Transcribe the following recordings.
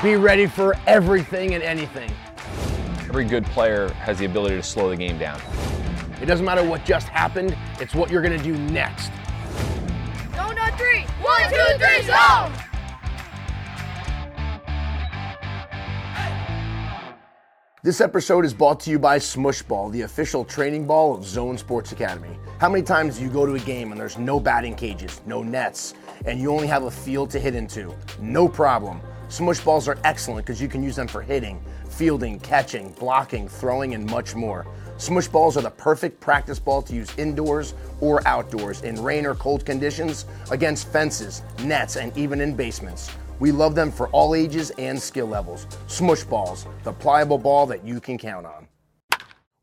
Be ready for everything and anything. Every good player has the ability to slow the game down. It doesn't matter what just happened, it's what you're going to do next. Zone on three. One, two, three, zone! This episode is brought to you by Smush Ball, the official training ball of Zoned Sports Academy. How many times do you go to a game and there's no batting cages, no nets, and you only have a field to hit into? No problem. Smush balls are excellent because you can use them for hitting, fielding, catching, blocking, throwing, and much more. Smush balls are the perfect practice ball to use indoors or outdoors in rain or cold conditions, against fences, nets, and even in basements. We love them for all ages and skill levels. Smush balls, the pliable ball that you can count on.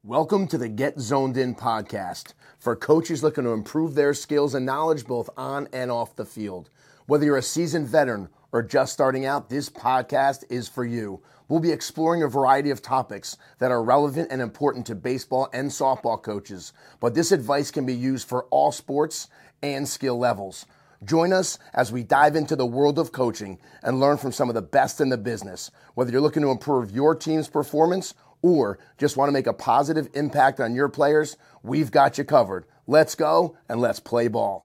Welcome to the Get Zoned In podcast for coaches looking to improve their skills and knowledge both on and off the field. Whether you're a seasoned veteran or just starting out, this podcast is for you. We'll be exploring a variety of topics that are relevant and important to baseball and softball coaches, but this advice can be used for all sports and skill levels. Join us as we dive into the world of coaching and learn from some of the best in the business. Whether you're looking to improve your team's performance or just want to make a positive impact on your players, we've got you covered. Let's go and let's play ball.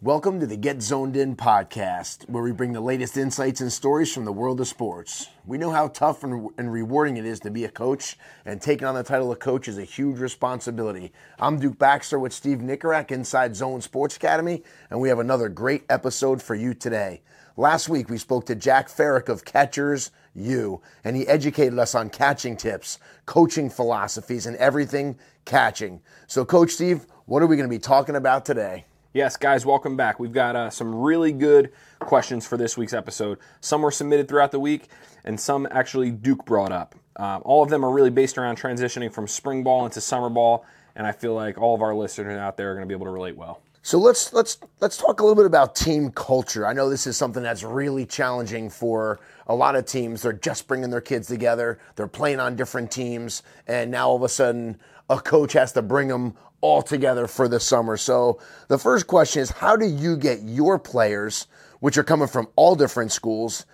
Welcome to the Get Zoned In podcast, where we bring the latest insights and stories from the world of sports. We know how tough and, and, rewarding it is to be a coach, and taking on the title of coach is a huge responsibility. I'm Duke Baxter with Steve Nicorak inside Zoned Sports Academy, and we have another great episode for you today. Last week, we spoke to Jack Farrick of Catchers U, and he educated us on catching tips, coaching philosophies, and everything catching. So, Coach Steve, what are we going to be talking about today? Yes, guys, welcome back. We've got uh, some really good questions for this week's episode. Some were submitted throughout the week, and some actually Duke brought up. Uh, all of them are really based around transitioning from spring ball into summer ball, and I feel like all of our listeners out there are going to be able to relate well. So let's let's let's talk a little bit about team culture. I know this is something that's really challenging for a lot of teams. They're just bringing their kids together. They're playing on different teams, and now all of a sudden, a coach has to bring them all together for the summer. So the first question is how do you get your players, which are coming from all different schools,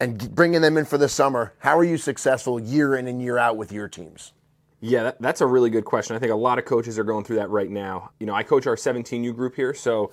and bringing them in for the summer? How are you successful year in and year out with your teams? Yeah, that, that's a really good question. I think a lot of coaches are going through that right now. You know, I coach our 17U group here, so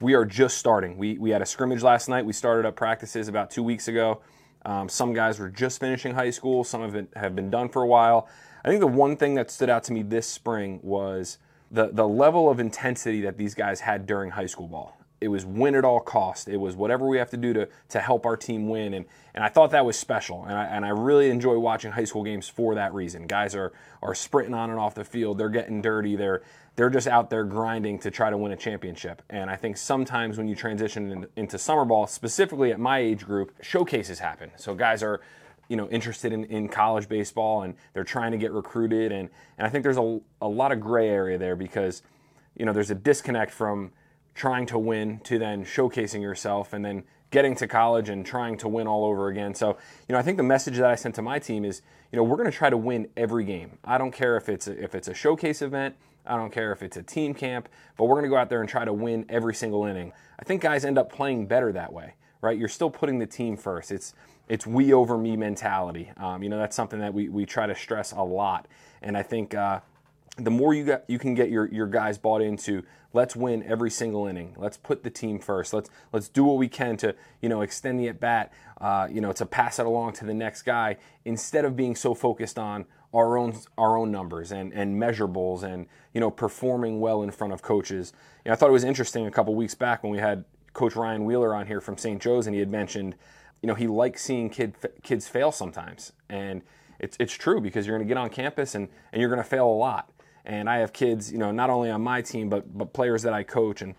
we are just starting. We, we had a scrimmage last night. We started up practices about two weeks ago. Um, some guys were just finishing high school, some of it have been done for a while. I think the one thing that stood out to me this spring was the the level of intensity that these guys had during high school ball. It was win at all cost. It was whatever we have to do to to help our team win, and and I thought that was special. And I and I really enjoy watching high school games for that reason. Guys are are sprinting on and off the field. They're getting dirty. They're they're just out there grinding to try to win a championship. And I think sometimes when you transition in, into summer ball, specifically at my age group, showcases happen. So guys are you know interested in, in college baseball and they're trying to get recruited and, and I think there's a, a lot of gray area there because you know there's a disconnect from trying to win to then showcasing yourself and then getting to college and trying to win all over again. So, you know, I think the message that I sent to my team is, you know, we're going to try to win every game. I don't care if it's a, if it's a showcase event, I don't care if it's a team camp, but we're going to go out there and try to win every single inning. I think guys end up playing better that way, right? You're still putting the team first. It's it's we over me mentality. Um, you know, that's something that we, we try to stress a lot. And I think uh, the more you got, you can get your, your guys bought into, let's win every single inning. Let's put the team first. Let's let's do what we can to you know extend the at bat. Uh, you know, to pass it along to the next guy instead of being so focused on our own our own numbers and and measurables and you know performing well in front of coaches. You know, I thought it was interesting a couple weeks back when we had Coach Ryan Wheeler on here from St. Joe's, and he had mentioned you know, he likes seeing kid, kids fail sometimes. And it's, it's true because you're going to get on campus and, and you're going to fail a lot. And I have kids, you know, not only on my team, but, but players that I coach. And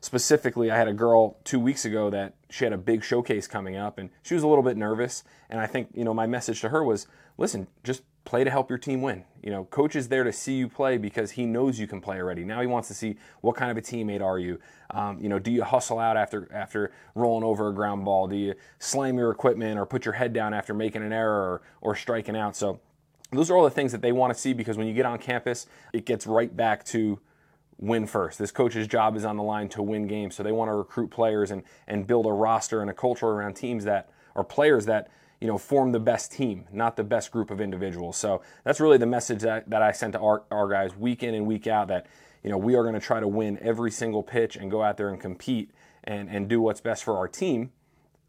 specifically, I had a girl two weeks ago that she had a big showcase coming up and she was a little bit nervous. And I think, you know, my message to her was listen, just play to help your team win. You know, coach is there to see you play because he knows you can play already. Now he wants to see what kind of a teammate are you. Um, you know, do you hustle out after after rolling over a ground ball? Do you slam your equipment or put your head down after making an error or, or striking out? So those are all the things that they want to see because when you get on campus, it gets right back to win first. This coach's job is on the line to win games. So they want to recruit players and and build a roster and a culture around teams that are players that you know, form the best team, not the best group of individuals. So that's really the message that, that I sent to our, our guys week in and week out that, you know, we are going to try to win every single pitch and go out there and compete and, and do what's best for our team.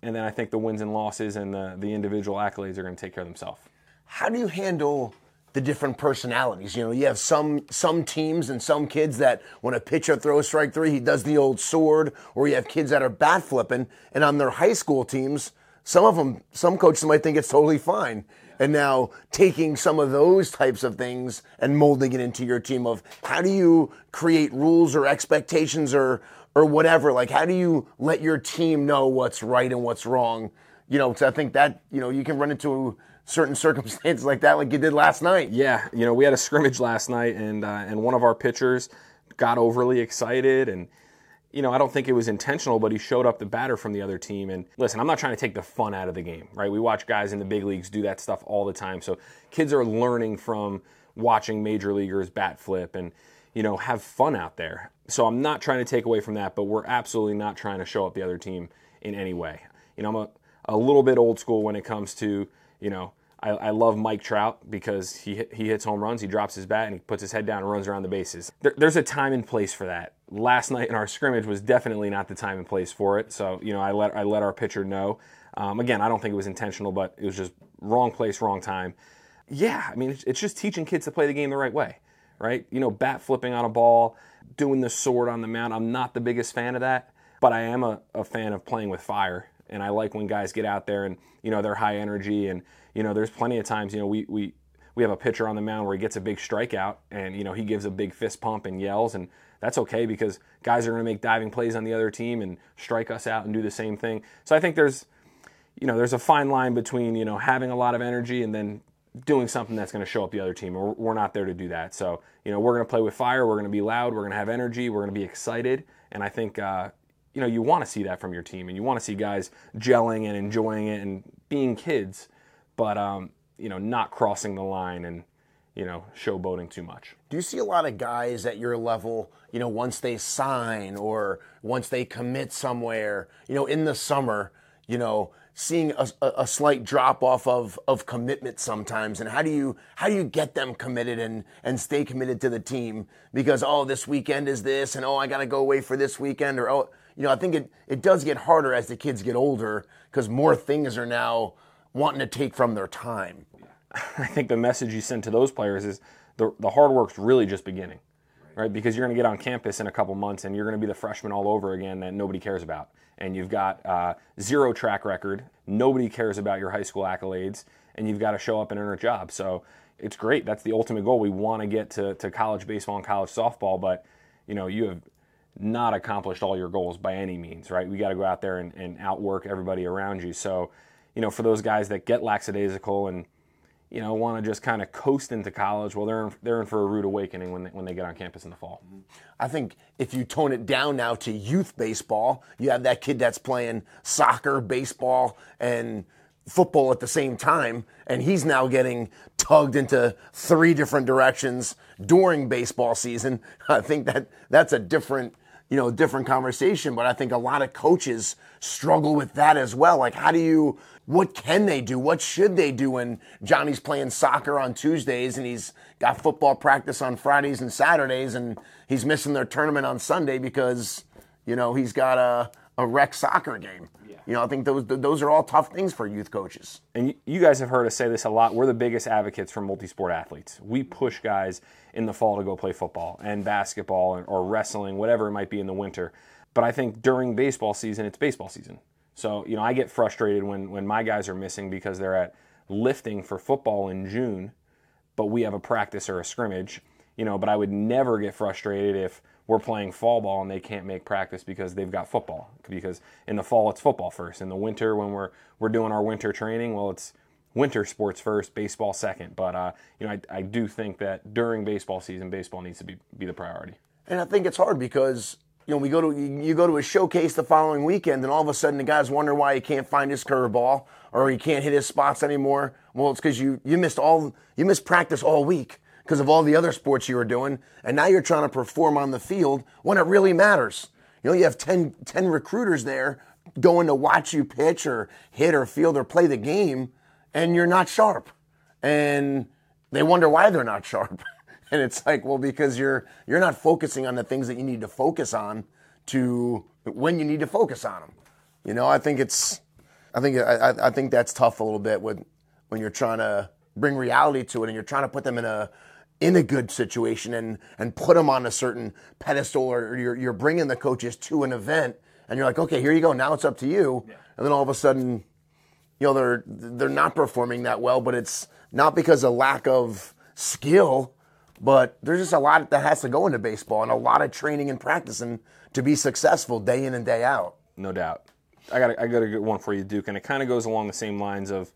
And then I think the wins and losses and the, the individual accolades are going to take care of themselves. How do you handle the different personalities? You know, you have some some teams and some kids that when a pitcher throws strike three, he does the old sword, or you have kids that are bat flipping, and on their high school teams, some of them, some coaches might think it's totally fine. And now taking some of those types of things and molding it into your team of how do you create rules or expectations or or whatever? Like how do you let your team know what's right and what's wrong? You know, because I think that you know you can run into certain circumstances like that, like you did last night. Yeah, you know, we had a scrimmage last night, and uh, and one of our pitchers got overly excited and you know, I don't think it was intentional, but he showed up the batter from the other team. And listen, I'm not trying to take the fun out of the game, right? We watch guys in the big leagues do that stuff all the time. So kids are learning from watching major leaguers bat flip and, you know, have fun out there. So I'm not trying to take away from that, but we're absolutely not trying to show up the other team in any way. You know, I'm a, a little bit old school when it comes to, you know, I, I, love Mike Trout because he he hits home runs, he drops his bat, and he puts his head down and runs around the bases. There, there's a time and place for that. Last night in our scrimmage was definitely not the time and place for it. So you know, I let I let our pitcher know. Um, again, I don't think it was intentional, but it was just wrong place, wrong time. Yeah, I mean, it's, it's just teaching kids to play the game the right way, right? You know, bat flipping on a ball, doing the sword on the mound. I'm not the biggest fan of that, but I am a, a fan of playing with fire, and I like when guys get out there and you know they're high energy and you know, there's plenty of times, you know, we, we, we have a pitcher on the mound where he gets a big strikeout and, you know, he gives a big fist pump and yells. And that's okay because guys are going to make diving plays on the other team and strike us out and do the same thing. So I think there's, you know, there's a fine line between, you know, having a lot of energy and then doing something that's going to show up the other team. We're, we're not there to do that. So, you know, we're going to play with fire. We're going to be loud. We're going to have energy. We're going to be excited. And I think, uh, you know, you want to see that from your team and you want to see guys gelling and enjoying it and being kids but um, you know, not crossing the line and you know, showboating too much. Do you see a lot of guys at your level, you know, once they sign or once they commit somewhere, you know, in the summer, you know, seeing a, a slight drop off of, of commitment sometimes and how do you how do you get them committed and and stay committed to the team because oh this weekend is this and oh I got to go away for this weekend or oh you know I think it it does get harder as the kids get older because more things are now wanting to take from their time. I think the message you send to those players is the, the hard work's really just beginning, right? Because you're going to get on campus in a couple months and you're going to be the freshman all over again that nobody cares about. And you've got uh, zero track record. Nobody cares about your high school accolades, and you've got to show up and earn a job. So it's great. That's the ultimate goal. We want to get to, to college baseball and college softball, but you know you have not accomplished all your goals by any means, right? We got to go out there and, and outwork everybody around you. So you know, for those guys that get lackadaisical and you know want to just kind of coast into college, well, they're in, they're in for a rude awakening when they, when they get on campus in the fall. Mm-hmm. I think if you tone it down now to youth baseball, you have that kid that's playing soccer, baseball, and football at the same time, and he's now getting tugged into three different directions during baseball season. I think that that's a different you know different conversation but i think a lot of coaches struggle with that as well like how do you what can they do? What should they do when Johnny's playing soccer on Tuesdays and he's got football practice on Fridays and Saturdays and he's missing their tournament on Sunday because, you know, he's got a, a rec soccer game. You know, I think those those are all tough things for youth coaches. And you guys have heard us say this a lot. We're the biggest advocates for multi-sport athletes. We push guys in the fall to go play football and basketball or wrestling, whatever it might be in the winter. But I think during baseball season, it's baseball season. So, you know, I get frustrated when, when my guys are missing because they're at lifting for football in June, but we have a practice or a scrimmage, you know, but I would never get frustrated if we're playing fall ball and they can't make practice because they've got football. Because in the fall it's football first. In the winter when we're we're doing our winter training, well it's winter sports first, baseball second. But uh, you know, I, I do think that during baseball season, baseball needs to be be the priority. And I think it's hard because you know, we go to you go to a showcase the following weekend, and all of a sudden the guys wonder why he can't find his curveball or he can't hit his spots anymore. Well, it's because you you missed all you missed practice all week because of all the other sports you were doing, and now you're trying to perform on the field when it really matters. You know, you have 10, 10 recruiters there going to watch you pitch or hit or field or play the game, and you're not sharp. And they wonder why they're not sharp. and it's like, well, because you're you're not focusing on the things that you need to focus on to when you need to focus on them. You know, I think it's I think I, I think that's tough a little bit when when you're trying to bring reality to it and you're trying to put them in a in a good situation and and put them on a certain pedestal or you're you're bringing the coaches to an event and you're like, okay, here you go. Now it's up to you. Yeah. And then all of a sudden, you know, they're they're not performing that well, but it's not because of lack of skill, but there's just a lot that has to go into baseball and a lot of training and practicing to be successful day in and day out. No doubt. I got a, I got a good one for you, Duke, and it kind of goes along the same lines of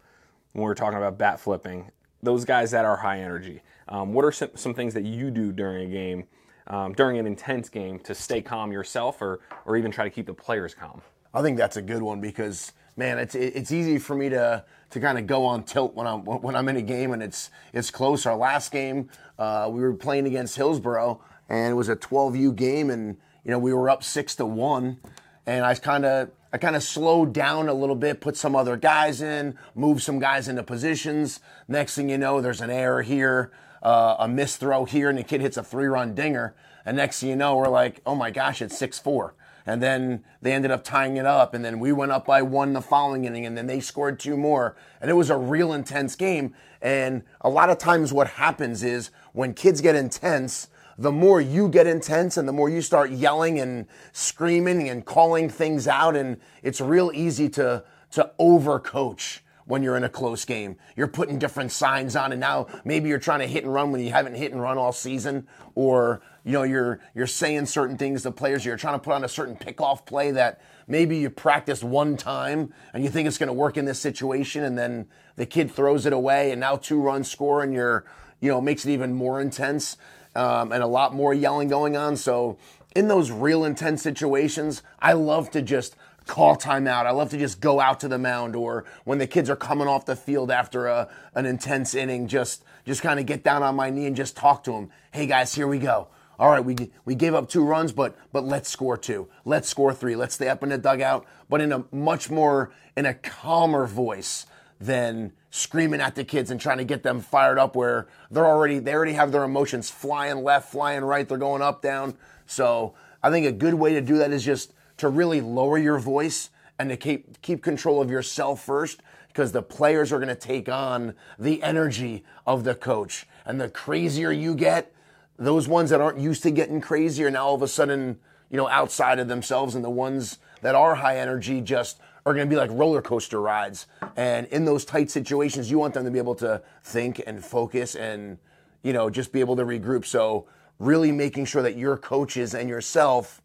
when we were talking about bat flipping. Those guys that are high energy. Um, what are some, some things that you do during a game, um, during an intense game, to stay calm yourself, or or even try to keep the players calm? I think that's a good one because man, it's it's easy for me to to kind of go on tilt when I'm when I'm in a game and it's it's close. Our last game, uh, we were playing against Hillsboro, and it was a 12U game, and you know we were up six to one, and I kind of I kind of slowed down a little bit, put some other guys in, moved some guys into positions. Next thing you know, there's an error here, uh, a missed throw here, and the kid hits a three-run dinger. And next thing you know, we're like, oh my gosh, it's six four. And then they ended up tying it up and then we went up by one the following inning and then they scored two more. And it was a real intense game. And a lot of times what happens is when kids get intense the more you get intense and the more you start yelling and screaming and calling things out and it's real easy to to overcoach when you're in a close game. You're putting different signs on, and now maybe you're trying to hit and run when you haven't hit and run all season, or you know you're you're saying certain things to players. You're trying to put on a certain pickoff play that maybe you practiced one time and you think it's going to work in this situation, and then the kid throws it away, and now two runs score, and you're you know makes it even more intense um, and a lot more yelling going on. So in those real intense situations, I love to just call timeout. I love to just go out to the mound or when the kids are coming off the field after a, an intense inning, just just kind of get down on my knee and just talk to them. Hey guys, here we go. All right, we we gave up two runs, but but let's score two. Let's score three. Let's stay up in the dugout, but in a much more in a calmer voice than screaming at the kids and trying to get them fired up where they're already they already have their emotions flying left, flying right, they're going up down. So, I think a good way to do that is just to really lower your voice and to keep keep control of yourself first because the players are going to take on the energy of the coach. And the crazier you get those ones that aren't used to getting crazier now all of a sudden you know outside of themselves and the ones that are high energy just are going to be like roller coaster rides. And in those tight situations you want them to be able to think and focus and you know just be able to regroup. So really making sure that your coaches and yourself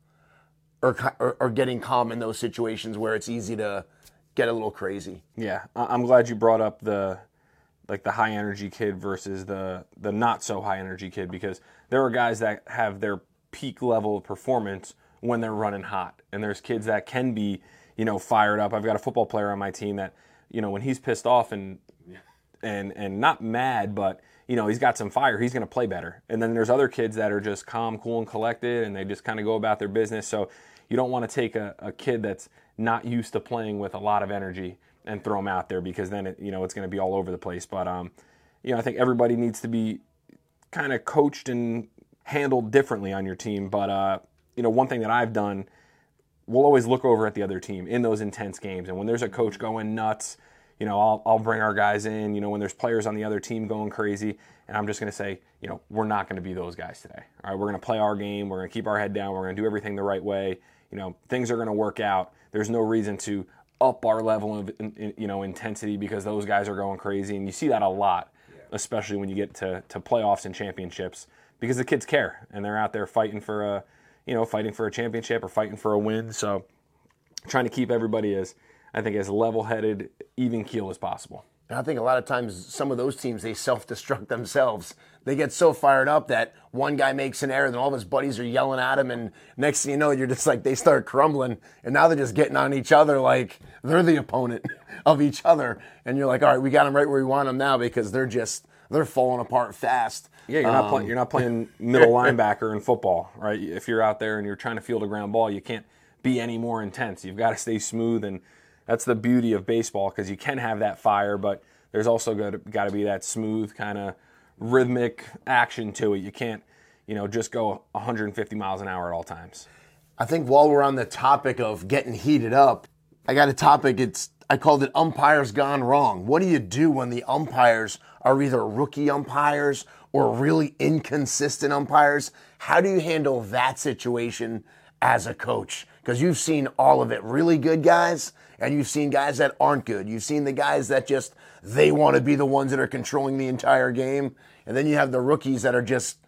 are getting calm in those situations where it's easy to get a little crazy. Yeah, I'm glad you brought up the like the high energy kid versus the the not so high energy kid because there are guys that have their peak level of performance when they're running hot, and there's kids that can be you know fired up. I've got a football player on my team that you know when he's pissed off and and and not mad, but you know he's got some fire. He's going to play better. And then there's other kids that are just calm, cool, and collected, and they just kind of go about their business. So you don't want to take a, a kid that's not used to playing with a lot of energy and throw them out there because then it, you know it's going to be all over the place. But um, you know I think everybody needs to be kind of coached and handled differently on your team. But uh, you know one thing that I've done, we'll always look over at the other team in those intense games, and when there's a coach going nuts, you know I'll I'll bring our guys in. You know when there's players on the other team going crazy, and I'm just going to say, you know we're not going to be those guys today. All right, we're going to play our game. We're going to keep our head down. We're going to do everything the right way you know things are going to work out. There's no reason to up our level of you know intensity because those guys are going crazy, and you see that a lot, yeah. especially when you get to to playoffs and championships because the kids care and they're out there fighting for a you know fighting for a championship or fighting for a win. So trying to keep everybody as I think as level-headed, even keel as possible. And I think a lot of times some of those teams they self-destruct themselves. They get so fired up that one guy makes an error, then all of his buddies are yelling at him, and next thing you know, you're just like they start crumbling, and now they're just getting on each other like they're the opponent of each other, and you're like, all right, we got them right where we want them now because they're just they're falling apart fast. Yeah, you're not um, playing. You're not playing middle linebacker in football, right? If you're out there and you're trying to field a ground ball, you can't be any more intense. You've got to stay smooth and that's the beauty of baseball because you can have that fire, but there's also got to be that smooth kind of rhythmic action to it. You can't, you know, just go 150 miles an hour at all times. I think while we're on the topic of getting heated up, I got a topic. It's I called it umpires gone wrong. What do you do when the umpires are either rookie umpires or really inconsistent umpires? How do you handle that situation as a coach? Because you've seen all of it. Really good guys, and you've seen guys that aren't good. You've seen the guys that just they want to be the ones that are controlling the entire game, and then you have the rookies that are just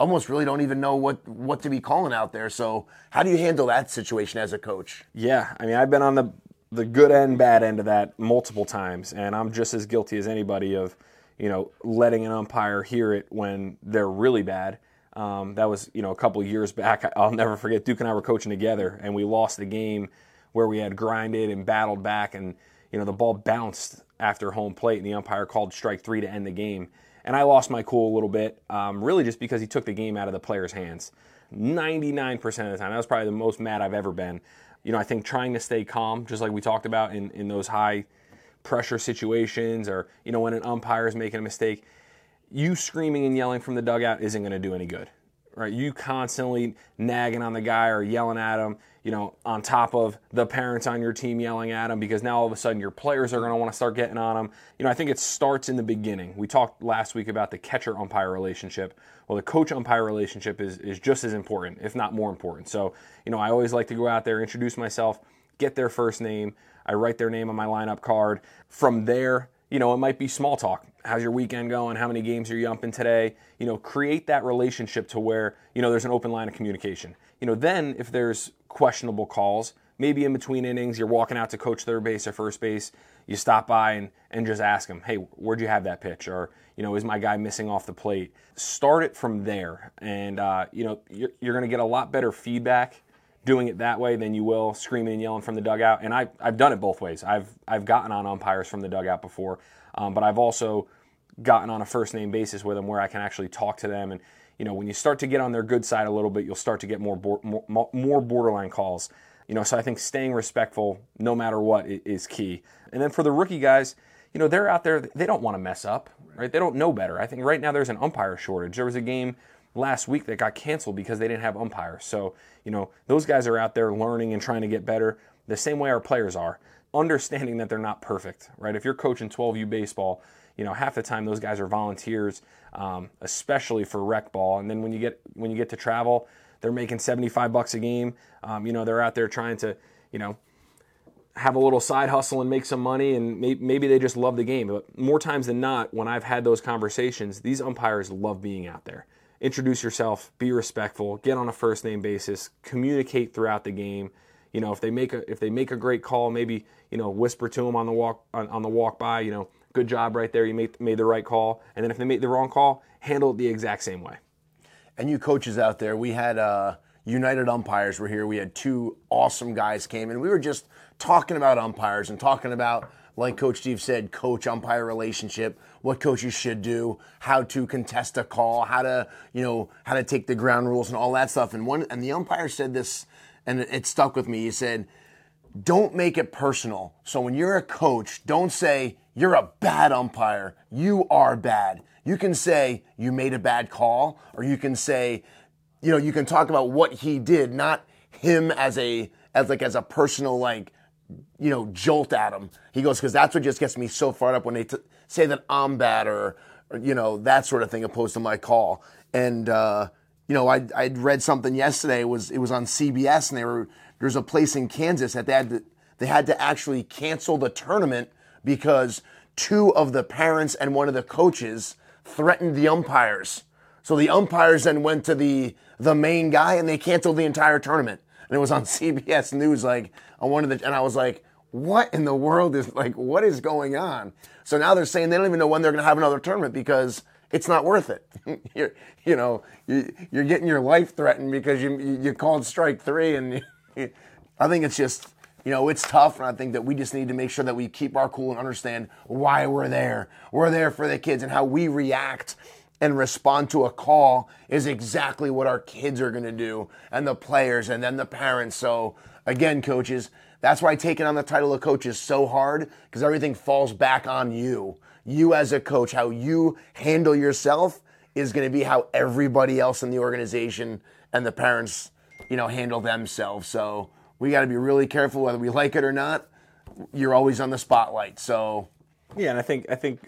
almost really don't even know what what to be calling out there. So, how do you handle that situation as a coach? Yeah, I mean, I've been on the the good and bad end of that multiple times, and I'm just as guilty as anybody of, you know, letting an umpire hear it when they're really bad. Um, that was, you know, a couple years back. I'll never forget. Duke and I were coaching together, and we lost the game where we had grinded and battled back, and you know, the ball bounced after home plate, and the umpire called strike three to end the game. And I lost my cool a little bit, um, really just because he took the game out of the player's hands. 99% of the time. That was probably the most mad I've ever been. You know, I think trying to stay calm, just like we talked about in, in those high pressure situations or, you know, when an umpire is making a mistake, you screaming and yelling from the dugout isn't going to do any good right? You constantly nagging on the guy or yelling at him, you know, on top of the parents on your team yelling at him because now all of a sudden your players are going to want to start getting on him. You know, I think it starts in the beginning. We talked last week about the catcher umpire relationship. Well, the coach umpire relationship is, is just as important, if not more important. So, you know, I always like to go out there, introduce myself, get their first name. I write their name on my lineup card. From there, you know, it might be small talk. How's your weekend going? How many games are you umping today? You know, create that relationship to where, you know, there's an open line of communication. You know, then if there's questionable calls, maybe in between innings, you're walking out to coach third base or first base, you stop by and, and just ask them, hey, where'd you have that pitch? Or, you know, is my guy missing off the plate? Start it from there. And, uh, you know, you're, you're going to get a lot better feedback doing it that way than you will screaming and yelling from the dugout. And I, I've done it both ways. I've, I've gotten on umpires from the dugout before, um, but I've also gotten on a first name basis with them where I can actually talk to them. And, you know, when you start to get on their good side a little bit, you'll start to get more, more, more borderline calls. You know, so I think staying respectful no matter what is key. And then for the rookie guys, you know, they're out there, they don't want to mess up, right? They don't know better. I think right now there's an umpire shortage. There was a game last week that got canceled because they didn't have umpires. So, you know, those guys are out there learning and trying to get better the same way our players are, understanding that they're not perfect, right? If you're coaching 12U baseball, you know, half the time those guys are volunteers, um, especially for rec ball. And then when you get when you get to travel, they're making 75 bucks a game. Um, you know, they're out there trying to, you know, have a little side hustle and make some money, and maybe they just love the game. But more times than not, when I've had those conversations, these umpires love being out there introduce yourself, be respectful, get on a first name basis, communicate throughout the game. You know, if they make a if they make a great call, maybe you know whisper to them on the walk on, on the walk by. You know, good job right there. You made made the right call. And then if they make the wrong call, handle it the exact same way. And you coaches out there, we had uh, United umpires were here. We had two awesome guys came, and we were just talking about umpires and talking about like Coach Steve said, coach umpire relationship, what coaches should do, how to contest a call, how to, you know, how to take the ground rules and all that stuff. And one and the umpire said this and it, stuck with me. He said, Don't make it personal. So when you're a coach, don't say, You're a bad umpire. You are bad. You can say you made a bad call, or you can say, you know, you can talk about what he did, not him as a as like as a personal like you know, jolt at him. He goes, because that's what just gets me so fired up when they t- say that I'm bad or, or, you know, that sort of thing opposed to my call. And, uh, you know, I, I'd read something yesterday. It was, it was on CBS and they were, there's a place in Kansas that they had to, they had to actually cancel the tournament because two of the parents and one of the coaches threatened the umpires. So the umpires then went to the, the main guy and they canceled the entire tournament and it was on CBS News, like on one of the, and I was like, what in the world is like, what is going on? So now they're saying they don't even know when they're going to have another tournament because it's not worth it. you're, you know, you, are getting your life threatened because you you called strike three, and you, I think it's just. You know, it's tough, and I think that we just need to make sure that we keep our cool and understand why we're there. We're there for the kids and how we react and respond to a call is exactly what our kids are going to do and the players and then the parents. So again, coaches, That's why taking on the title of coach is so hard because everything falls back on you. You as a coach, how you handle yourself is going to be how everybody else in the organization and the parents, you know, handle themselves. So we got to be really careful whether we like it or not. You're always on the spotlight. So Yeah, and I think I think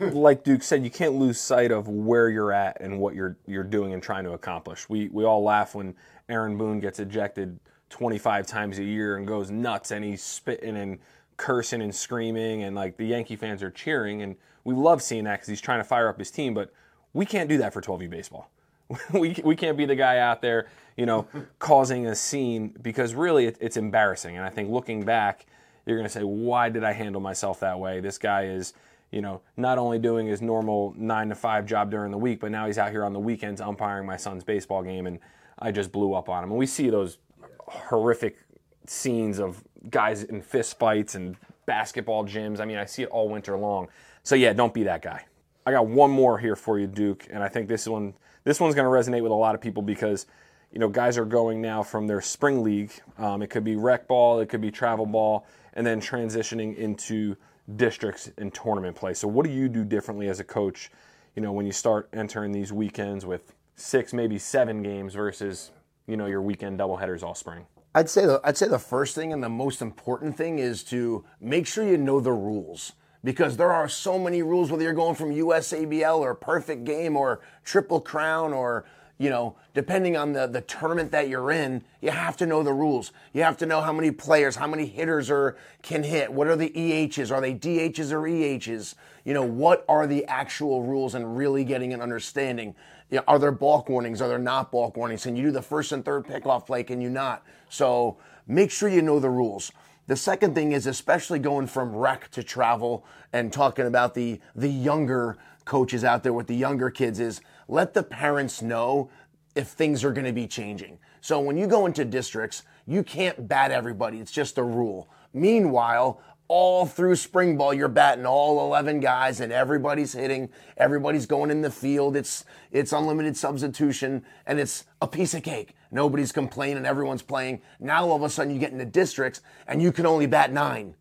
like Duke said, you can't lose sight of where you're at and what you're you're doing and trying to accomplish. We we all laugh when Aaron Boone gets ejected 25 times a year and goes nuts and he's spitting and cursing and screaming and like the Yankee fans are cheering and we love seeing that because he's trying to fire up his team, but we can't do that for 12U baseball. we, we can't be the guy out there, you know, causing a scene because really it, it's embarrassing. And I think looking back, you're going to say, why did I handle myself that way? This guy is, you know, not only doing his normal nine to five job during the week, but now he's out here on the weekends umpiring my son's baseball game, and I just blew up on him. And we see those horrific scenes of guys in fist fights and basketball gyms. I mean, I see it all winter long. So yeah, don't be that guy. I got one more here for you, Duke, and I think this one this one's going to resonate with a lot of people because you know guys are going now from their spring league. Um, it could be rec ball, it could be travel ball, and then transitioning into districts and tournament play. So what do you do differently as a coach? You know, when you start entering these weekends with six, maybe seven games versus you know your weekend doubleheaders all spring. I'd say the I'd say the first thing and the most important thing is to make sure you know the rules because there are so many rules whether you're going from USABL or perfect game or triple crown or you know depending on the the tournament that you're in you have to know the rules. You have to know how many players how many hitters are can hit. What are the EHs are they DHs or EHs you know what are the actual rules and really getting an understanding? You know, are there balk warnings? Are there not balk warnings? Can you do the first and third pickoff play? Can you not? So make sure you know the rules. The second thing is especially going from rec to travel and talking about the the younger coaches out there with the younger kids is let the parents know if things are going to be changing. So when you go into districts, you can't bat everybody. It's just a rule. Meanwhile, all through spring ball, you're batting all 11 guys and everybody's hitting, everybody's going in the field. It's, it's unlimited substitution and it's a piece of cake. Nobody's complaining, everyone's playing. Now all of a sudden you get into districts and you can only bat nine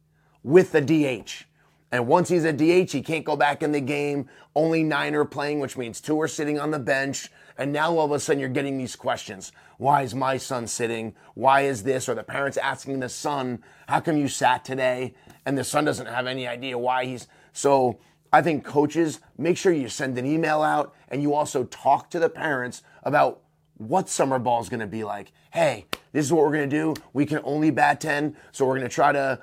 with the DH. And once he's a DH, he can't go back in the game. Only nine are playing, which means two are sitting on the bench. And now all of a sudden you're getting these questions. Why is my son sitting? Why is this? Or the parents asking the son, how come you sat today? And the son doesn't have any idea why he's. So I think coaches, make sure you send an email out and you also talk to the parents about what summer ball is going to be like. Hey, this is what we're going to do. We can only bat 10. So we're going to try to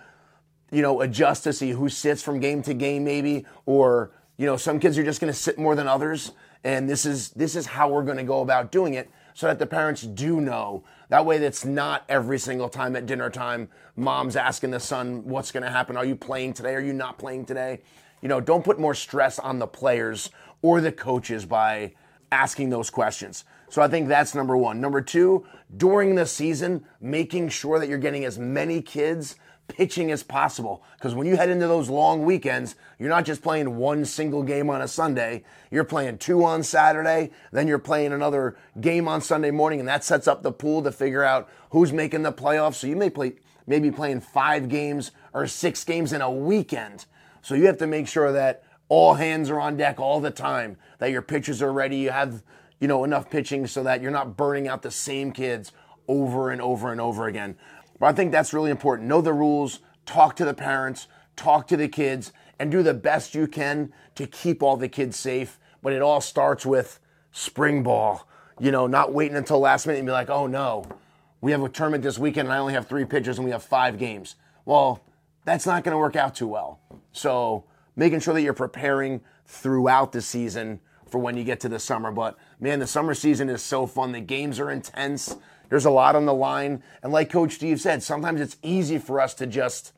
you know, adjust to see who sits from game to game, maybe, or you know, some kids are just going to sit more than others, and this is this is how we're going to go about doing it, so that the parents do know. That way, that's not every single time at dinner time, mom's asking the son, "What's going to happen? Are you playing today? Are you not playing today?" You know, don't put more stress on the players or the coaches by asking those questions. So I think that's number one. Number two, during the season, making sure that you're getting as many kids pitching as possible. Because when you head into those long weekends, you're not just playing one single game on a Sunday, you're playing two on Saturday, then you're playing another game on Sunday morning, and that sets up the pool to figure out who's making the playoffs. So you may play maybe playing five games or six games in a weekend. So you have to make sure that all hands are on deck all the time, that your pitchers are ready, you have, you know, enough pitching so that you're not burning out the same kids over and over and over again. But I think that's really important. Know the rules, talk to the parents, talk to the kids, and do the best you can to keep all the kids safe. But it all starts with spring ball. You know, not waiting until last minute and be like, oh no, we have a tournament this weekend and I only have three pitchers and we have five games. Well, that's not going to work out too well. So making sure that you're preparing throughout the season for when you get to the summer. But man, the summer season is so fun. The games are intense. There's a lot on the line. And like Coach Steve said, sometimes it's easy for us to just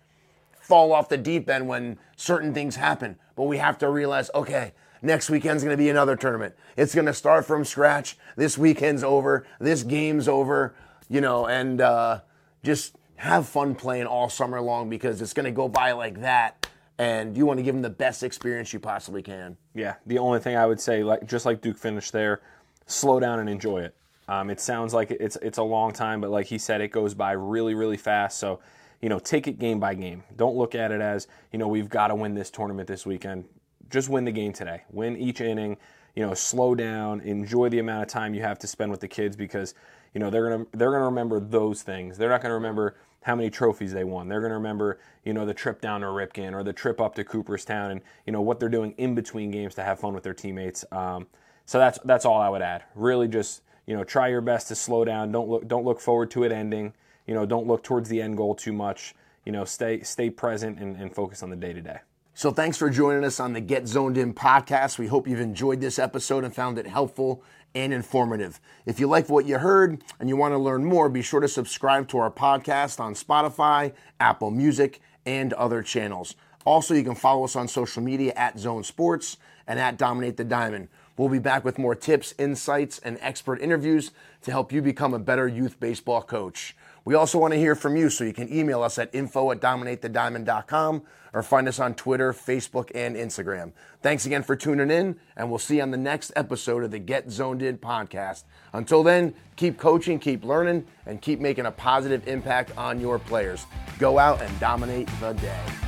fall off the deep end when certain things happen. But we have to realize, okay, next weekend's going to be another tournament. It's going to start from scratch. This weekend's over. This game's over, you know, and uh, just have fun playing all summer long because it's going to go by like that. And you want to give them the best experience you possibly can. Yeah, the only thing I would say, like just like Duke finished there, slow down and enjoy it. Um, it sounds like it's it's a long time, but like he said, it goes by really really fast. So you know, take it game by game. Don't look at it as, you know, we've got to win this tournament this weekend. Just win the game today. Win each inning. You know, slow down. Enjoy the amount of time you have to spend with the kids because, you know, they're gonna they're gonna remember those things. They're not gonna remember how many trophies they won. They're gonna remember, you know, the trip down to Ripken or the trip up to Cooperstown and you know what they're doing in between games to have fun with their teammates. Um, so that's that's all I would add. Really, just you know, try your best to slow down. Don't look don't look forward to it ending. You know, don't look towards the end goal too much. You know, stay stay present and, and focus on the day to day. So thanks for joining us on the Get Zoned In podcast. We hope you've enjoyed this episode and found it helpful and informative. If you like what you heard and you want to learn more, be sure to subscribe to our podcast on Spotify, Apple Music, and other channels. Also, you can follow us on social media at Zoned Sports and at Dominate the Diamond. We'll be back with more tips, insights, and expert interviews to help you become a better youth baseball coach. We also want to hear from you, so you can email us at info at dominatethediamond.com or find us on Twitter, Facebook, and Instagram. Thanks again for tuning in, and we'll see you on the next episode of the Get Zoned In podcast. Until then, keep coaching, keep learning, and keep making a positive impact on your players. Go out and dominate the day.